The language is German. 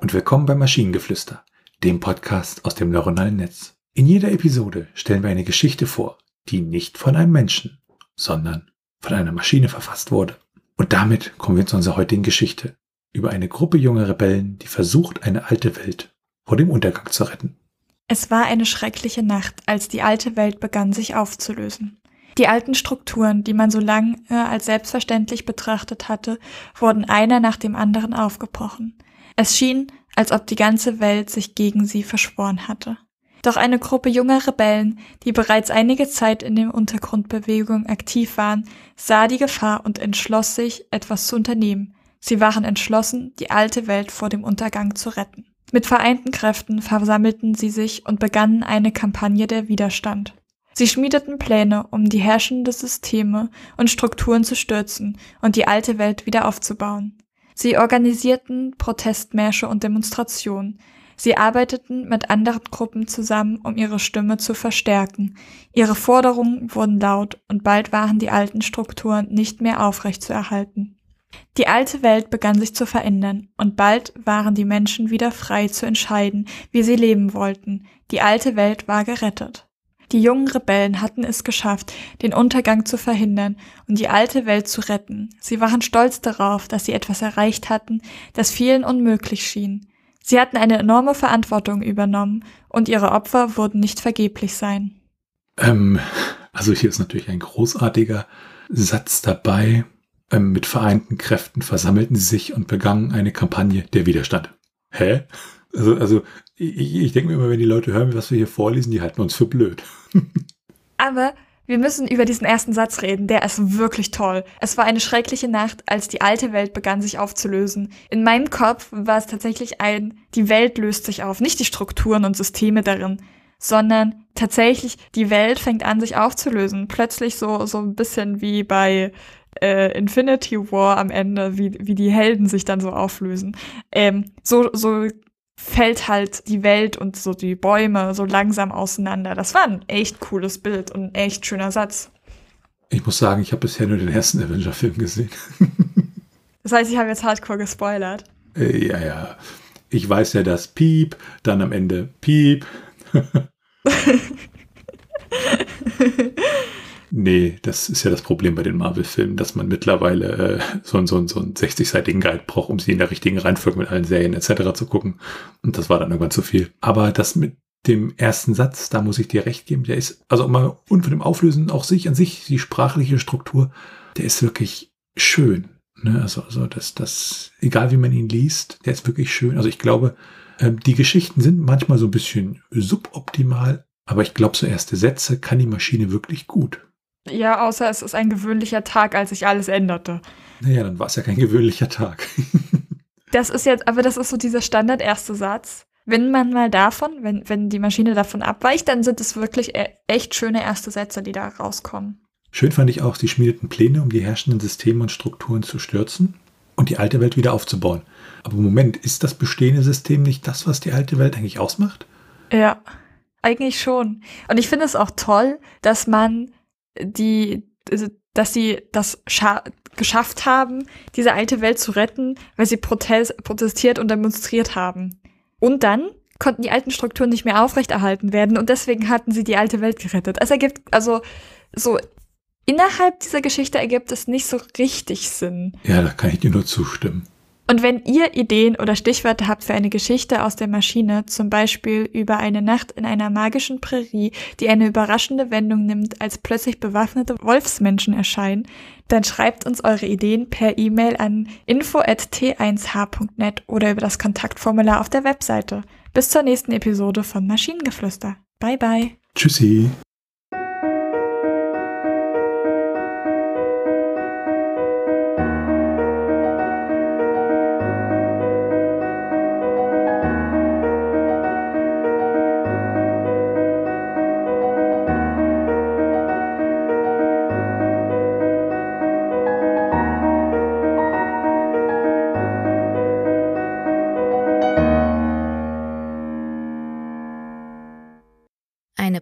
und willkommen beim Maschinengeflüster, dem Podcast aus dem neuronalen Netz. In jeder Episode stellen wir eine Geschichte vor, die nicht von einem Menschen, sondern von einer Maschine verfasst wurde. Und damit kommen wir zu unserer heutigen Geschichte über eine Gruppe junger Rebellen, die versucht, eine alte Welt vor dem Untergang zu retten. Es war eine schreckliche Nacht, als die alte Welt begann sich aufzulösen. Die alten Strukturen, die man so lange als selbstverständlich betrachtet hatte, wurden einer nach dem anderen aufgebrochen. Es schien, als ob die ganze Welt sich gegen sie verschworen hatte. Doch eine Gruppe junger Rebellen, die bereits einige Zeit in den Untergrundbewegungen aktiv waren, sah die Gefahr und entschloss sich, etwas zu unternehmen. Sie waren entschlossen, die alte Welt vor dem Untergang zu retten. Mit vereinten Kräften versammelten sie sich und begannen eine Kampagne der Widerstand. Sie schmiedeten Pläne, um die herrschende Systeme und Strukturen zu stürzen und die alte Welt wieder aufzubauen. Sie organisierten Protestmärsche und Demonstrationen. Sie arbeiteten mit anderen Gruppen zusammen, um ihre Stimme zu verstärken. Ihre Forderungen wurden laut und bald waren die alten Strukturen nicht mehr aufrechtzuerhalten. Die alte Welt begann sich zu verändern und bald waren die Menschen wieder frei zu entscheiden, wie sie leben wollten. Die alte Welt war gerettet. Die jungen Rebellen hatten es geschafft, den Untergang zu verhindern und die alte Welt zu retten. Sie waren stolz darauf, dass sie etwas erreicht hatten, das vielen unmöglich schien. Sie hatten eine enorme Verantwortung übernommen und ihre Opfer wurden nicht vergeblich sein. Ähm, also hier ist natürlich ein großartiger Satz dabei. Ähm, mit vereinten Kräften versammelten sie sich und begannen eine Kampagne der Widerstand. Hä? Also, also ich, ich denke mir immer, wenn die Leute hören, was wir hier vorlesen, die halten uns für blöd. Aber wir müssen über diesen ersten Satz reden, der ist wirklich toll. Es war eine schreckliche Nacht, als die alte Welt begann sich aufzulösen. In meinem Kopf war es tatsächlich ein, die Welt löst sich auf, nicht die Strukturen und Systeme darin, sondern tatsächlich die Welt fängt an sich aufzulösen. Plötzlich so, so ein bisschen wie bei äh, Infinity War am Ende, wie, wie die Helden sich dann so auflösen. Ähm, so, so fällt halt die Welt und so die Bäume so langsam auseinander. Das war ein echt cooles Bild und ein echt schöner Satz. Ich muss sagen, ich habe bisher nur den ersten Avenger-Film gesehen. das heißt, ich habe jetzt hardcore gespoilert. Äh, ja, ja. Ich weiß ja, dass Piep, dann am Ende Piep. Nee, das ist ja das Problem bei den Marvel-Filmen, dass man mittlerweile äh, so, so, so einen 60-seitigen Guide braucht, um sie in der richtigen Reihenfolge mit allen Serien etc. zu gucken. Und das war dann irgendwann zu viel. Aber das mit dem ersten Satz, da muss ich dir recht geben, der ist, also mal und von dem Auflösen auch sich an sich, die sprachliche Struktur, der ist wirklich schön. Ne? Also, also das, das, egal wie man ihn liest, der ist wirklich schön. Also ich glaube, äh, die Geschichten sind manchmal so ein bisschen suboptimal, aber ich glaube, so erste Sätze kann die Maschine wirklich gut. Ja, außer es ist ein gewöhnlicher Tag, als sich alles änderte. Naja, dann war es ja kein gewöhnlicher Tag. das ist jetzt, aber das ist so dieser Standard erste Satz. Wenn man mal davon, wenn, wenn die Maschine davon abweicht, dann sind es wirklich e, echt schöne erste Sätze, die da rauskommen. Schön fand ich auch, sie schmiedeten Pläne, um die herrschenden Systeme und Strukturen zu stürzen und die alte Welt wieder aufzubauen. Aber Moment, ist das bestehende System nicht das, was die alte Welt eigentlich ausmacht? Ja, eigentlich schon. Und ich finde es auch toll, dass man die, also, dass sie das geschafft haben, diese alte Welt zu retten, weil sie protest protestiert und demonstriert haben. Und dann konnten die alten Strukturen nicht mehr aufrechterhalten werden und deswegen hatten sie die alte Welt gerettet. Es ergibt, also so innerhalb dieser Geschichte ergibt es nicht so richtig Sinn. Ja, da kann ich dir nur zustimmen. Und wenn ihr Ideen oder Stichwörter habt für eine Geschichte aus der Maschine, zum Beispiel über eine Nacht in einer magischen Prärie, die eine überraschende Wendung nimmt, als plötzlich bewaffnete Wolfsmenschen erscheinen, dann schreibt uns eure Ideen per E-Mail an info@t1h.net oder über das Kontaktformular auf der Webseite. Bis zur nächsten Episode von Maschinengeflüster. Bye bye. Tschüssi.